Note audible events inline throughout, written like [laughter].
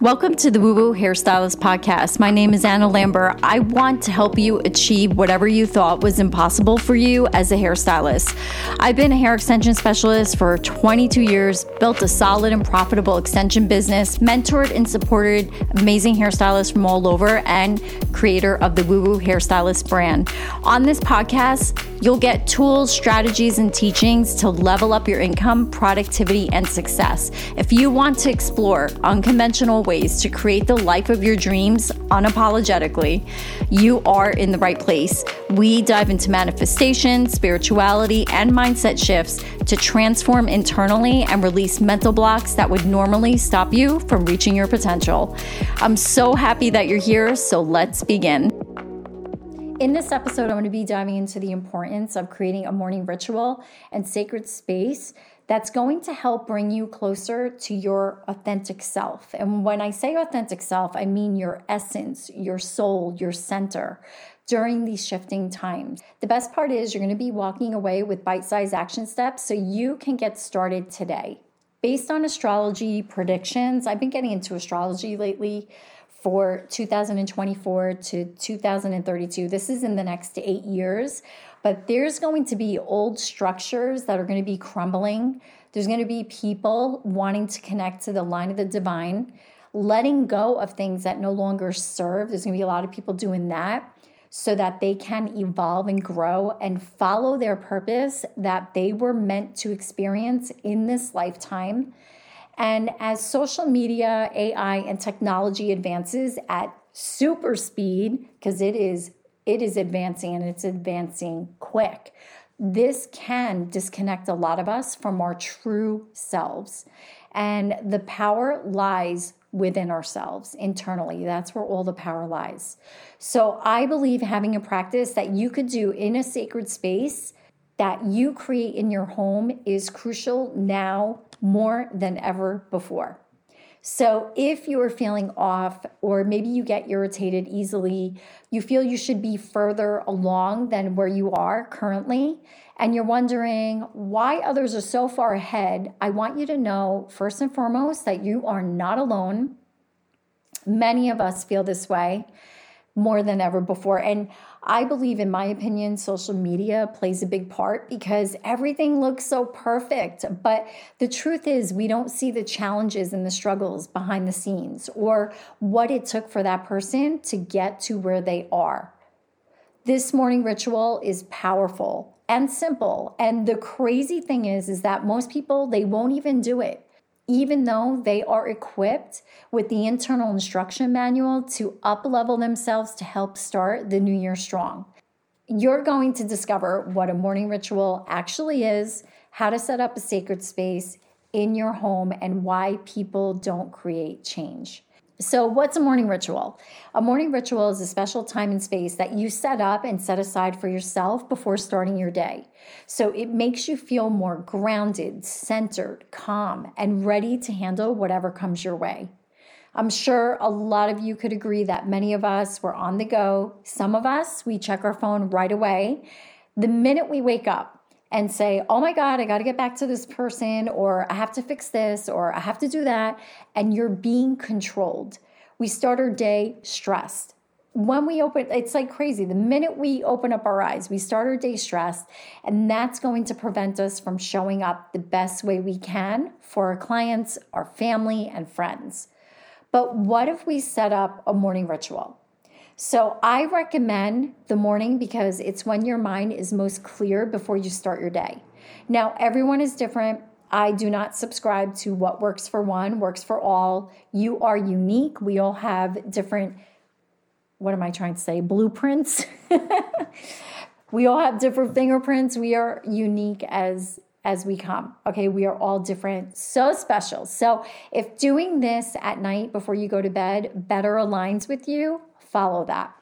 Welcome to the Woo Woo Hairstylist Podcast. My name is Anna Lambert. I want to help you achieve whatever you thought was impossible for you as a hairstylist. I've been a hair extension specialist for 22 years, built a solid and profitable extension business, mentored and supported amazing hairstylists from all over, and creator of the Woo Woo Hairstylist brand. On this podcast, you'll get tools, strategies, and teachings to level up your income, productivity, and success. If you want to explore unconventional ways to create the life of your dreams unapologetically, you are in the right place. We dive into manifestation, spirituality, and mindset shifts to transform internally and release mental blocks that would normally stop you from reaching your potential. I'm so happy that you're here, so let's begin. In this episode, I'm going to be diving into the importance of creating a morning ritual and sacred space that's going to help bring you closer to your authentic self. And when I say authentic self, I mean your essence, your soul, your center during these shifting times. The best part is you're going to be walking away with bite sized action steps so you can get started today. Based on astrology predictions, I've been getting into astrology lately for 2024 to 2032. This is in the next eight years. But there's going to be old structures that are going to be crumbling. There's going to be people wanting to connect to the line of the divine, letting go of things that no longer serve. There's going to be a lot of people doing that so that they can evolve and grow and follow their purpose that they were meant to experience in this lifetime. And as social media, AI, and technology advances at super speed, because it is it is advancing and it's advancing quick. This can disconnect a lot of us from our true selves. And the power lies within ourselves internally. That's where all the power lies. So I believe having a practice that you could do in a sacred space that you create in your home is crucial now more than ever before. So, if you are feeling off, or maybe you get irritated easily, you feel you should be further along than where you are currently, and you're wondering why others are so far ahead, I want you to know first and foremost that you are not alone. Many of us feel this way more than ever before. And I believe, in my opinion, social media plays a big part because everything looks so perfect. But the truth is, we don't see the challenges and the struggles behind the scenes or what it took for that person to get to where they are. This morning ritual is powerful and simple. And the crazy thing is, is that most people, they won't even do it even though they are equipped with the internal instruction manual to up level themselves to help start the new year strong. You're going to discover what a morning ritual actually is, how to set up a sacred space in your home, and why people don't create change. So, what's a morning ritual? A morning ritual is a special time and space that you set up and set aside for yourself before starting your day. So, it makes you feel more grounded, centered, calm, and ready to handle whatever comes your way. I'm sure a lot of you could agree that many of us were on the go. Some of us, we check our phone right away. The minute we wake up, and say, oh my God, I got to get back to this person, or I have to fix this, or I have to do that. And you're being controlled. We start our day stressed. When we open, it's like crazy. The minute we open up our eyes, we start our day stressed, and that's going to prevent us from showing up the best way we can for our clients, our family, and friends. But what if we set up a morning ritual? So I recommend the morning because it's when your mind is most clear before you start your day. Now, everyone is different. I do not subscribe to what works for one, works for all. You are unique. We all have different, what am I trying to say? Blueprints. [laughs] we all have different fingerprints. We are unique as as we come. Okay, we are all different, so special. So, if doing this at night before you go to bed better aligns with you, follow that.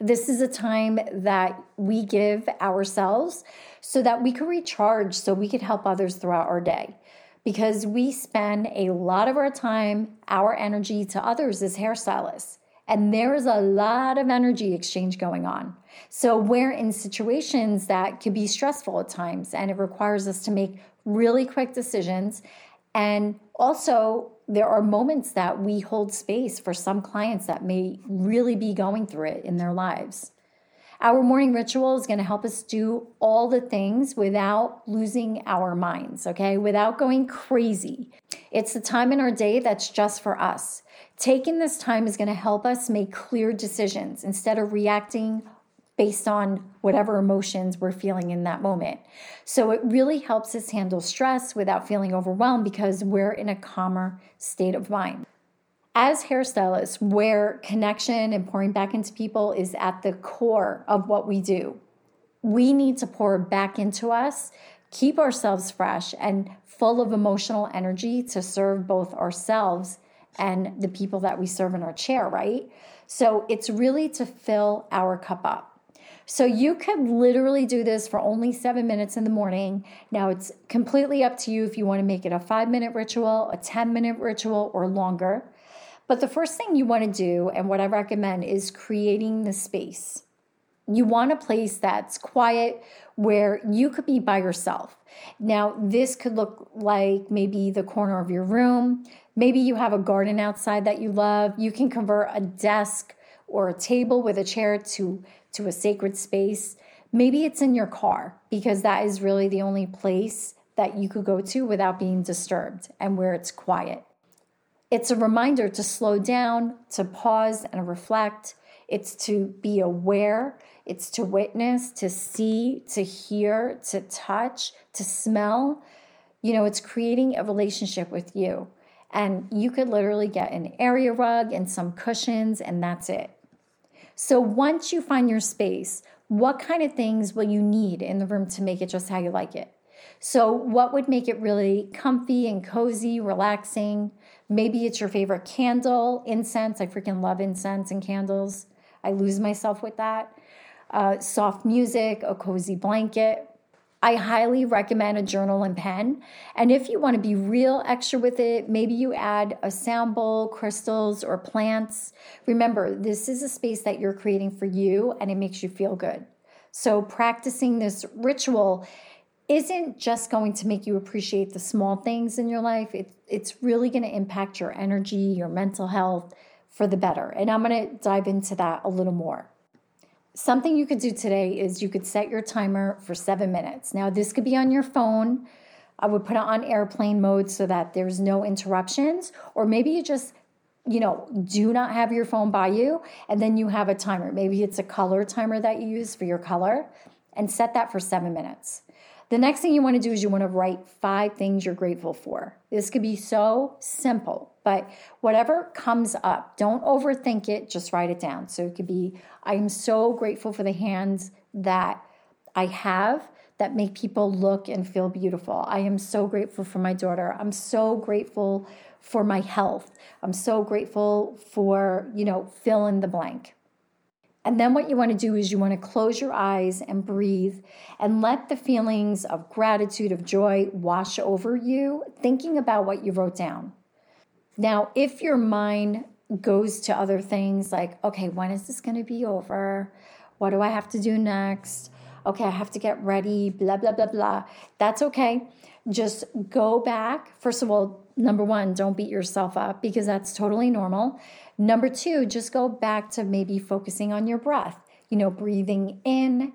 This is a time that we give ourselves so that we can recharge, so we can help others throughout our day. Because we spend a lot of our time, our energy to others as hairstylists. And there's a lot of energy exchange going on. So we're in situations that can be stressful at times, and it requires us to make really quick decisions And also, there are moments that we hold space for some clients that may really be going through it in their lives. Our morning ritual is going to help us do all the things without losing our minds, okay? Without going crazy. It's the time in our day that's just for us. Taking this time is going to help us make clear decisions instead of reacting based on whatever emotions we're feeling in that moment. So it really helps us handle stress without feeling overwhelmed because we're in a calmer state of mind. As hairstylists, where connection and pouring back into people is at the core of what we do, we need to pour back into us, keep ourselves fresh and full of emotional energy to serve both ourselves and the people that we serve in our chair, right? So it's really to fill our cup up. So you could literally do this for only seven minutes in the morning. Now it's completely up to you if you want to make it a five minute ritual, a 10 minute ritual, or longer. But the first thing you want to do, and what I recommend, is creating the space. You want a place that's quiet where you could be by yourself. Now, this could look like maybe the corner of your room. Maybe you have a garden outside that you love. You can convert a desk or a table with a chair to to a sacred space. Maybe it's in your car because that is really the only place that you could go to without being disturbed and where it's quiet. It's a reminder to slow down, to pause and reflect. It's to be aware, it's to witness, to see, to hear, to touch, to smell. You know, it's creating a relationship with you. And you could literally get an area rug and some cushions, and that's it. So once you find your space, what kind of things will you need in the room to make it just how you like it? So, what would make it really comfy and cozy, relaxing? Maybe it's your favorite candle, incense. I freaking love incense and candles. I lose myself with that. Uh, soft music, a cozy blanket. I highly recommend a journal and pen. And if you want to be real extra with it, maybe you add a sound bowl, crystals, or plants. Remember, this is a space that you're creating for you and it makes you feel good. So, practicing this ritual isn't just going to make you appreciate the small things in your life, it, it's really going to impact your energy, your mental health for the better. And I'm going to dive into that a little more. Something you could do today is you could set your timer for seven minutes. Now, this could be on your phone. I would put it on airplane mode so that there's no interruptions, or maybe you just you know, do not have your phone by you, and then you have a timer. Maybe it's a color timer that you use for your color, and set that for seven minutes. The next thing you want to do is you want to write five things you're grateful for. This could be so simple, but whatever comes up, don't overthink it, just write it down. So it could be I am so grateful for the hands that I have that make people look and feel beautiful. I am so grateful for my daughter. I'm so grateful for my health. I'm so grateful for, you know, fill in the blank. And then what you want to do is you want to close your eyes and breathe and let the feelings of gratitude, of joy wash over you, thinking about what you wrote down. Now, if your mind goes to other things like, okay, when is this going to be over? What do I have to do next? Okay, I have to get ready, blah, blah, blah, blah. That's okay. Just go back. First of all, number one, don't beat yourself up because that's totally normal. Number two, just go back to maybe focusing on your breath, you know, breathing in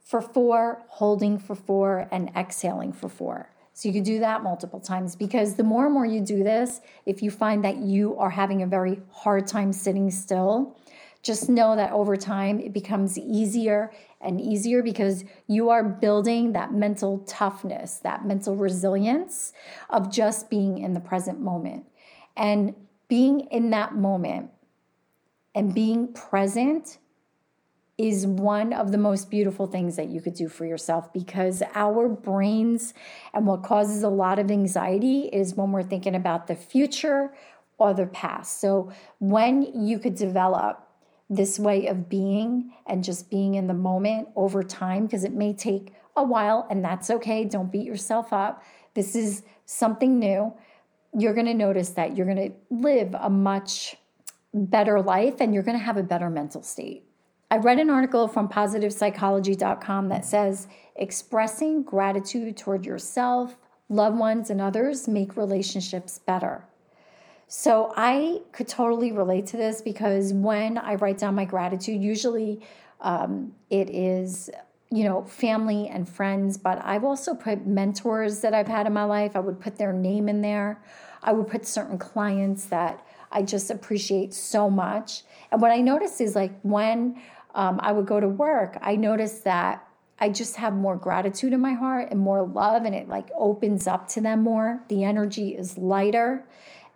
for four, holding for four, and exhaling for four. So you can do that multiple times because the more and more you do this, if you find that you are having a very hard time sitting still, just know that over time it becomes easier and easier because you are building that mental toughness, that mental resilience of just being in the present moment. And being in that moment and being present is one of the most beautiful things that you could do for yourself because our brains and what causes a lot of anxiety is when we're thinking about the future or the past. So, when you could develop this way of being and just being in the moment over time, because it may take a while and that's okay, don't beat yourself up. This is something new. You're going to notice that you're going to live a much better life and you're going to have a better mental state. I read an article from positivepsychology.com that says expressing gratitude toward yourself, loved ones, and others make relationships better. So I could totally relate to this because when I write down my gratitude, usually um, it is you know, family and friends, but I've also put mentors that I've had in my life. I would put their name in there. I would put certain clients that I just appreciate so much. And what I noticed is like when um, I would go to work, I noticed that I just have more gratitude in my heart and more love, and it like opens up to them more. The energy is lighter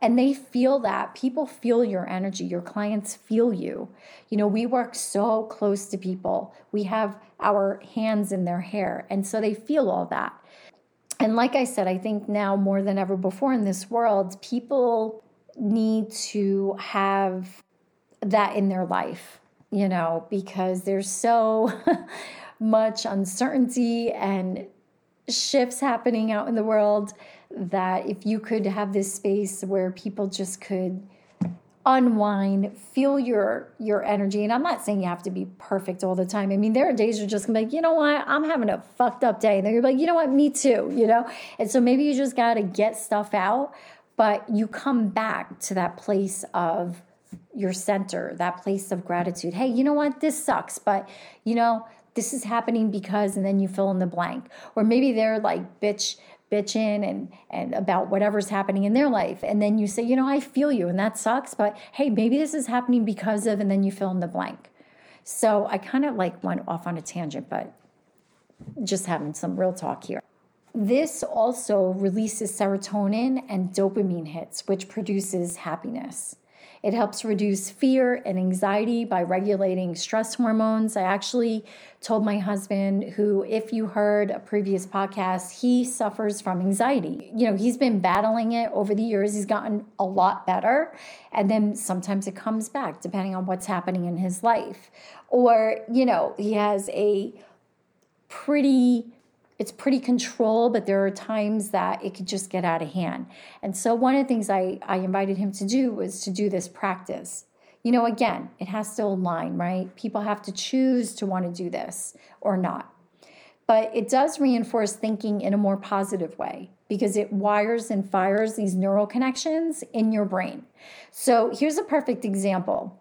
and they feel that. People feel your energy. Your clients feel you. You know we work so close to people. We have our hands in their hair. And so they feel all that. And like i said i think now more than ever before in this world people need to have that in their life you know because there's so [laughs] much uncertainty and shifts happening out in the world that if you could have this space where people just could unwind, feel your your energy. And I'm not saying you have to be perfect all the time. I mean, there are days you're just gonna be like, you know what, I'm having a fucked up day. And then you're like, you know what, me too, you know? And so maybe you just gotta get stuff out, but you come back to that place of your center, that place of gratitude. Hey, you know what? This sucks, but you know, this is happening because, and then you fill in the blank. Or maybe they're like bitch, bitching and and about whatever's happening in their life and then you say you know i feel you and that sucks but hey maybe this is happening because of and then you fill in the blank. So i kind of like went off on a tangent but just having some real talk here. This also releases serotonin and dopamine hits which produces happiness it helps reduce fear and anxiety by regulating stress hormones. I actually told my husband, who, if you heard a previous podcast, he suffers from anxiety. You know, he's been battling it over the years. He's gotten a lot better. And then sometimes it comes back depending on what's happening in his life. Or, you know, he has a pretty it's pretty controlled, but there are times that it could just get out of hand. And so one of the things I, I invited him to do was to do this practice. You know, again, it has to align, right? People have to choose to want to do this or not. But it does reinforce thinking in a more positive way because it wires and fires these neural connections in your brain. So here's a perfect example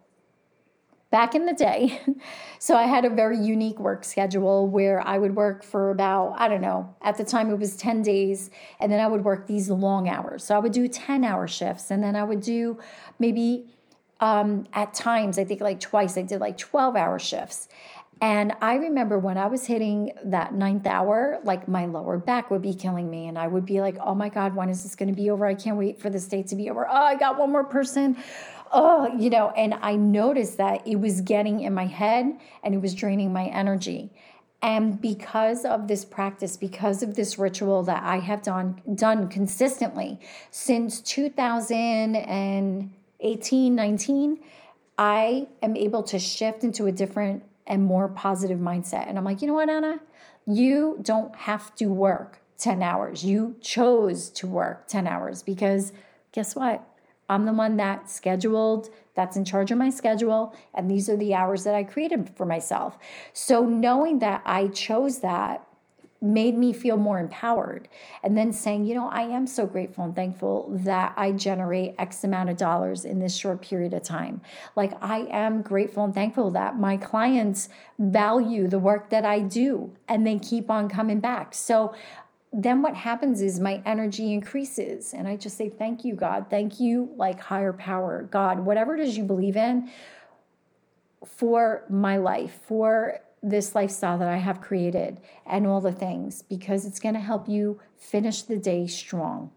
back in the day. [laughs] so I had a very unique work schedule where I would work for about, I don't know, at the time it was 10 days, and then I would work these long hours. So I would do 10 hour shifts, and then I would do maybe um, at times, I think like twice, I did like 12 hour shifts. And I remember when I was hitting that ninth hour, like my lower back would be killing me. And I would be like, oh my God, when is this going to be over? I can't wait for this day to be over. Oh, I got one more person oh, you know, and I noticed that it was getting in my head and it was draining my energy. And because of this practice, because of this ritual that I have done done consistently since 2018, 19, I am able to shift into a different and more positive mindset. And I'm like, you know what, Anna? You don't have to work 10 hours. You chose to work 10 hours because guess what? I'm the one that scheduled, that's in charge of my schedule, and these are the hours that I created for myself. So knowing that I chose that made me feel more empowered. And then saying, you know, I am so grateful and thankful that I generate X amount of dollars in this short period of time. Like, I am grateful and thankful that my clients value the work that I do and they keep on coming back. So then what happens is my energy increases and i just say thank you god. Thank you like higher power. God whatever it is you believe in for my life for this lifestyle that i have created and all the things because it's going to help you finish the day strong.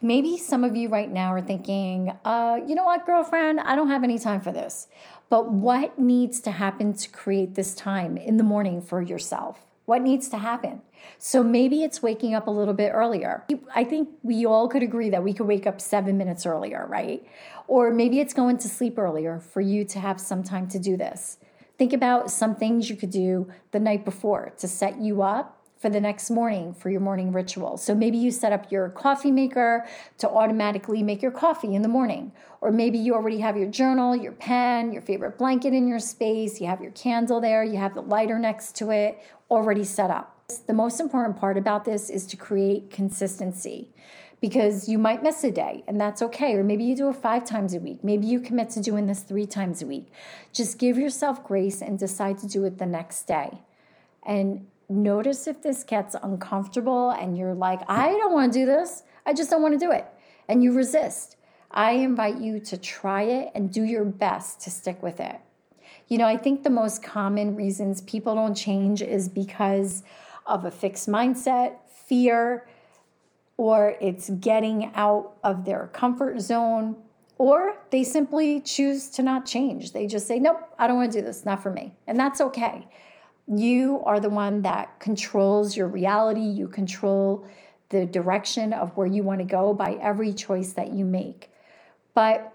Maybe some of you right now are thinking uh, you know what girlfriend? I don't have any time for this. But what needs to happen to create this time in the morning for yourself what needs to happen? So maybe it's waking up a little bit earlier. I think we all could agree that we could wake up seven minutes earlier, right? Or maybe it's going to sleep earlier for you to have some time to do this. Think about some things you could do the night before to set you up for the next morning for your morning ritual. So maybe you set up your coffee maker to automatically make your coffee in the morning. Or maybe you already have your journal, your pen, your favorite blanket in your space, you have your candle there, you have the lighter next to it already set up. The most important part about this is to create consistency because you might miss a day and that's okay. Or maybe you do it five times a week. Maybe you commit to doing this three times a week. Just give yourself grace and decide to do it the next day. And notice if this gets uncomfortable and you're like, I don't want to do this. I just don't want to do it. And you resist. I invite you to try it and do your best to stick with it. You know, I think the most common reasons people don't change is because of a fixed mindset, fear, or it's getting out of their comfort zone, or they simply choose to not change. They just say, Nope, I don't want to do this, not for me. And that's okay. You are the one that controls your reality, you control the direction of where you want to go by every choice that you make. But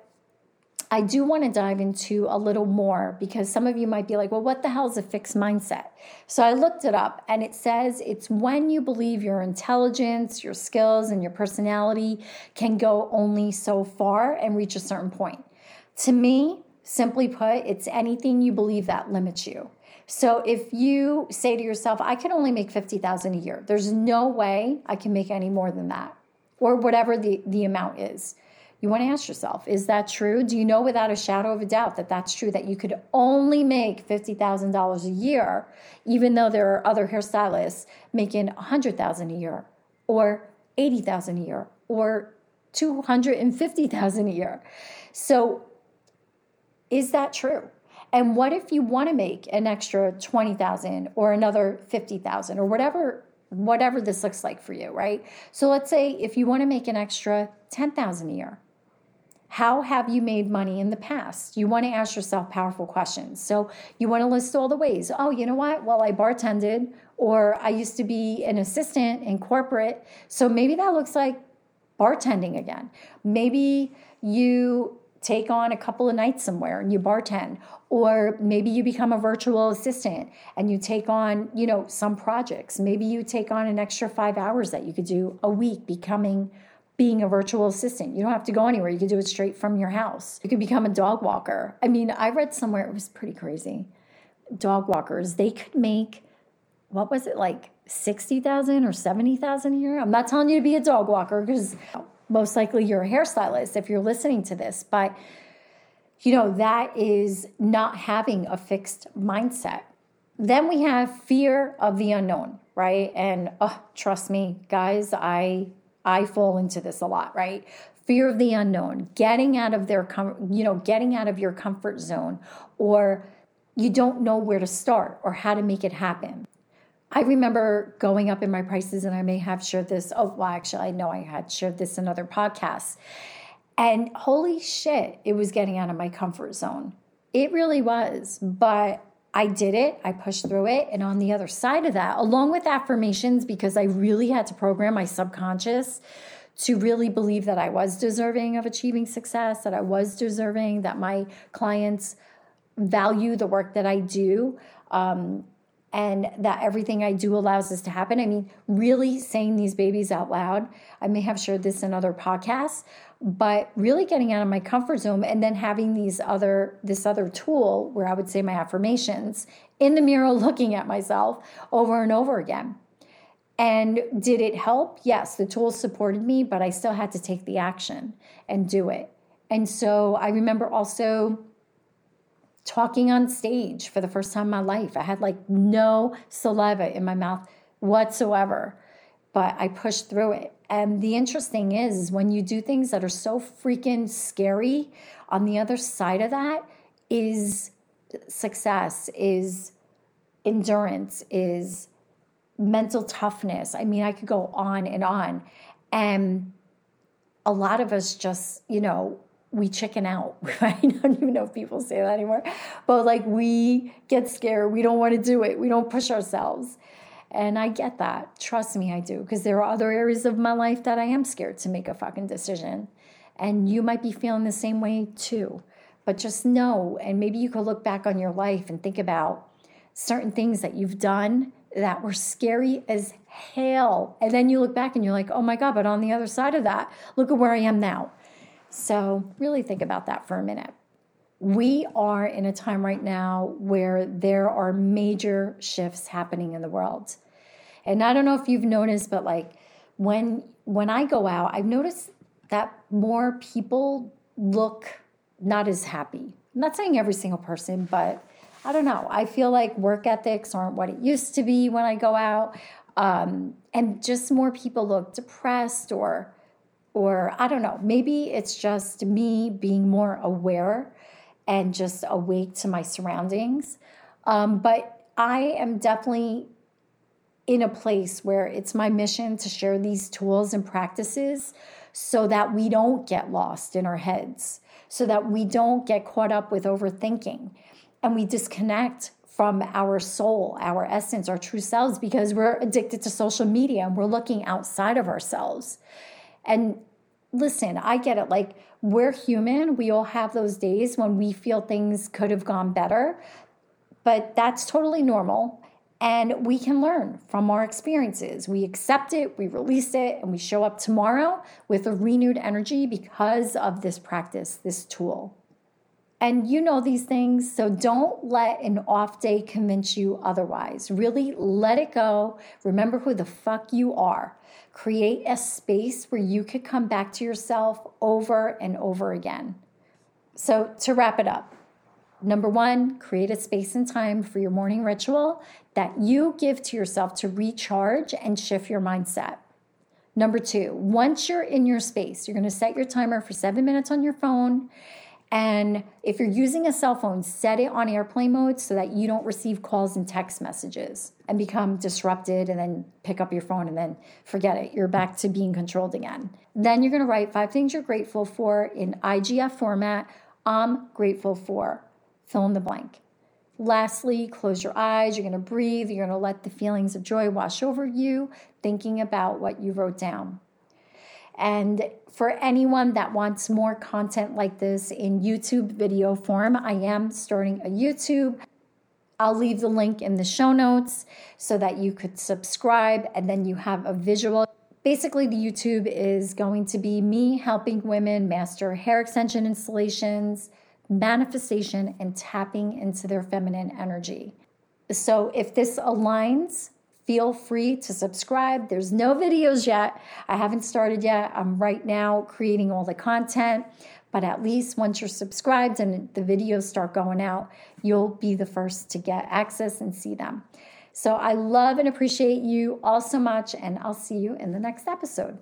I do want to dive into a little more because some of you might be like, well, what the hell is a fixed mindset? So I looked it up and it says it's when you believe your intelligence, your skills, and your personality can go only so far and reach a certain point. To me, simply put, it's anything you believe that limits you. So if you say to yourself, I can only make 50,000 a year, there's no way I can make any more than that or whatever the, the amount is you want to ask yourself is that true? Do you know without a shadow of a doubt that that's true that you could only make $50000 a year even though there are other hairstylists making 100000 a year or 80000 a year or 250000 a year? So is that true and what if you want to make an extra 20,000 or another 50,000 or whatever whatever this looks like for you, right? So let's say if you want to make an extra 10,000 a year, how have you made money in the past? You want to ask yourself powerful questions. So you want to list all the ways. Oh, you know what? Well, I bartended, or I used to be an assistant in corporate. So maybe that looks like bartending again. Maybe you take on a couple of nights somewhere and you bartend or maybe you become a virtual assistant and you take on you know some projects maybe you take on an extra five hours that you could do a week becoming being a virtual assistant. You don't have to go anywhere. You can do it straight from your house. You can become a dog walker. I mean, I read somewhere, it was pretty crazy. Dog walkers, they could make, what was it, like 60,000 or 70,000 a year? I'm not telling you to be a dog walker because most likely you're a hairstylist if you're listening to this, but you know, that is not having a fixed mindset. Then we have fear of the unknown, right? And oh, trust me, guys, I I fall into this a lot, right? Fear of the unknown, getting out of their, com- you know, getting out of your comfort zone, or you don't know where to start or how to make it happen. I remember going up in my prices, and I may have shared this. Oh, well, actually, I know I had shared this in other podcasts. And holy shit, it was getting out of my comfort zone. It really was. But I did it, I pushed through it. And on the other side of that, along with affirmations, because I really had to program my subconscious to really believe that I was deserving of achieving success, that I was deserving, that my clients value the work that I do. Um, and that everything I do allows this to happen. I mean, really saying these babies out loud. I may have shared this in other podcasts, but really getting out of my comfort zone and then having these other this other tool where I would say my affirmations in the mirror [laughs] looking at myself over and over again. And did it help? Yes, the tool supported me, but I still had to take the action and do it. And so I remember also talking on stage for the first time in my life. I had like no saliva in my mouth whatsoever, but I pushed through it. And the interesting is, is when you do things that are so freaking scary, on the other side of that is success, is endurance, is mental toughness. I mean, I could go on and on. And a lot of us just, you know, we chicken out. [laughs] I don't even know if people say that anymore, but like we get scared. We don't want to do it. We don't push ourselves. And I get that. Trust me, I do. Because there are other areas of my life that I am scared to make a fucking decision. And you might be feeling the same way too. But just know, and maybe you could look back on your life and think about certain things that you've done that were scary as hell. And then you look back and you're like, oh my God, but on the other side of that, look at where I am now. So really think about that for a minute. We are in a time right now where there are major shifts happening in the world. And I don't know if you've noticed, but like when when I go out, I've noticed that more people look not as happy. I'm not saying every single person, but I don't know. I feel like work ethics aren't what it used to be when I go out. Um, and just more people look depressed or or I don't know, maybe it's just me being more aware and just awake to my surroundings. Um, but I am definitely in a place where it's my mission to share these tools and practices so that we don't get lost in our heads, so that we don't get caught up with overthinking and we disconnect from our soul, our essence, our true selves because we're addicted to social media and we're looking outside of ourselves. And listen, I get it. Like, we're human. We all have those days when we feel things could have gone better, but that's totally normal. And we can learn from our experiences. We accept it, we release it, and we show up tomorrow with a renewed energy because of this practice, this tool. And you know these things, so don't let an off day convince you otherwise. Really let it go. Remember who the fuck you are. Create a space where you could come back to yourself over and over again. So, to wrap it up, number one, create a space and time for your morning ritual that you give to yourself to recharge and shift your mindset. Number two, once you're in your space, you're gonna set your timer for seven minutes on your phone and if you're using a cell phone, set it on airplane mode so that you don't receive calls and text messages and become disrupted and then pick up your phone and then forget it. You're back to being controlled again. Then you're going to write five things you're grateful for in IGF format. I'm grateful for. Fill in the blank. Lastly, close your eyes. You're going to breathe. You're going to let the feelings of joy wash over you, thinking about what you wrote down. And for anyone that wants more content like this in YouTube video form, I am starting a YouTube. I'll leave the link in the show notes so that you could subscribe and then you have a visual. Basically, the YouTube is going to be me helping women master hair extension installations, manifestation, and tapping into their feminine energy. So, if this aligns feel free to subscribe. There's no videos yet. I haven't started yet. I'm right now creating all the content, but at least once you're subscribed and the videos start going out, you'll be the first to get access and see them. So I love and appreciate you all so much, and I'll see you in the next episode.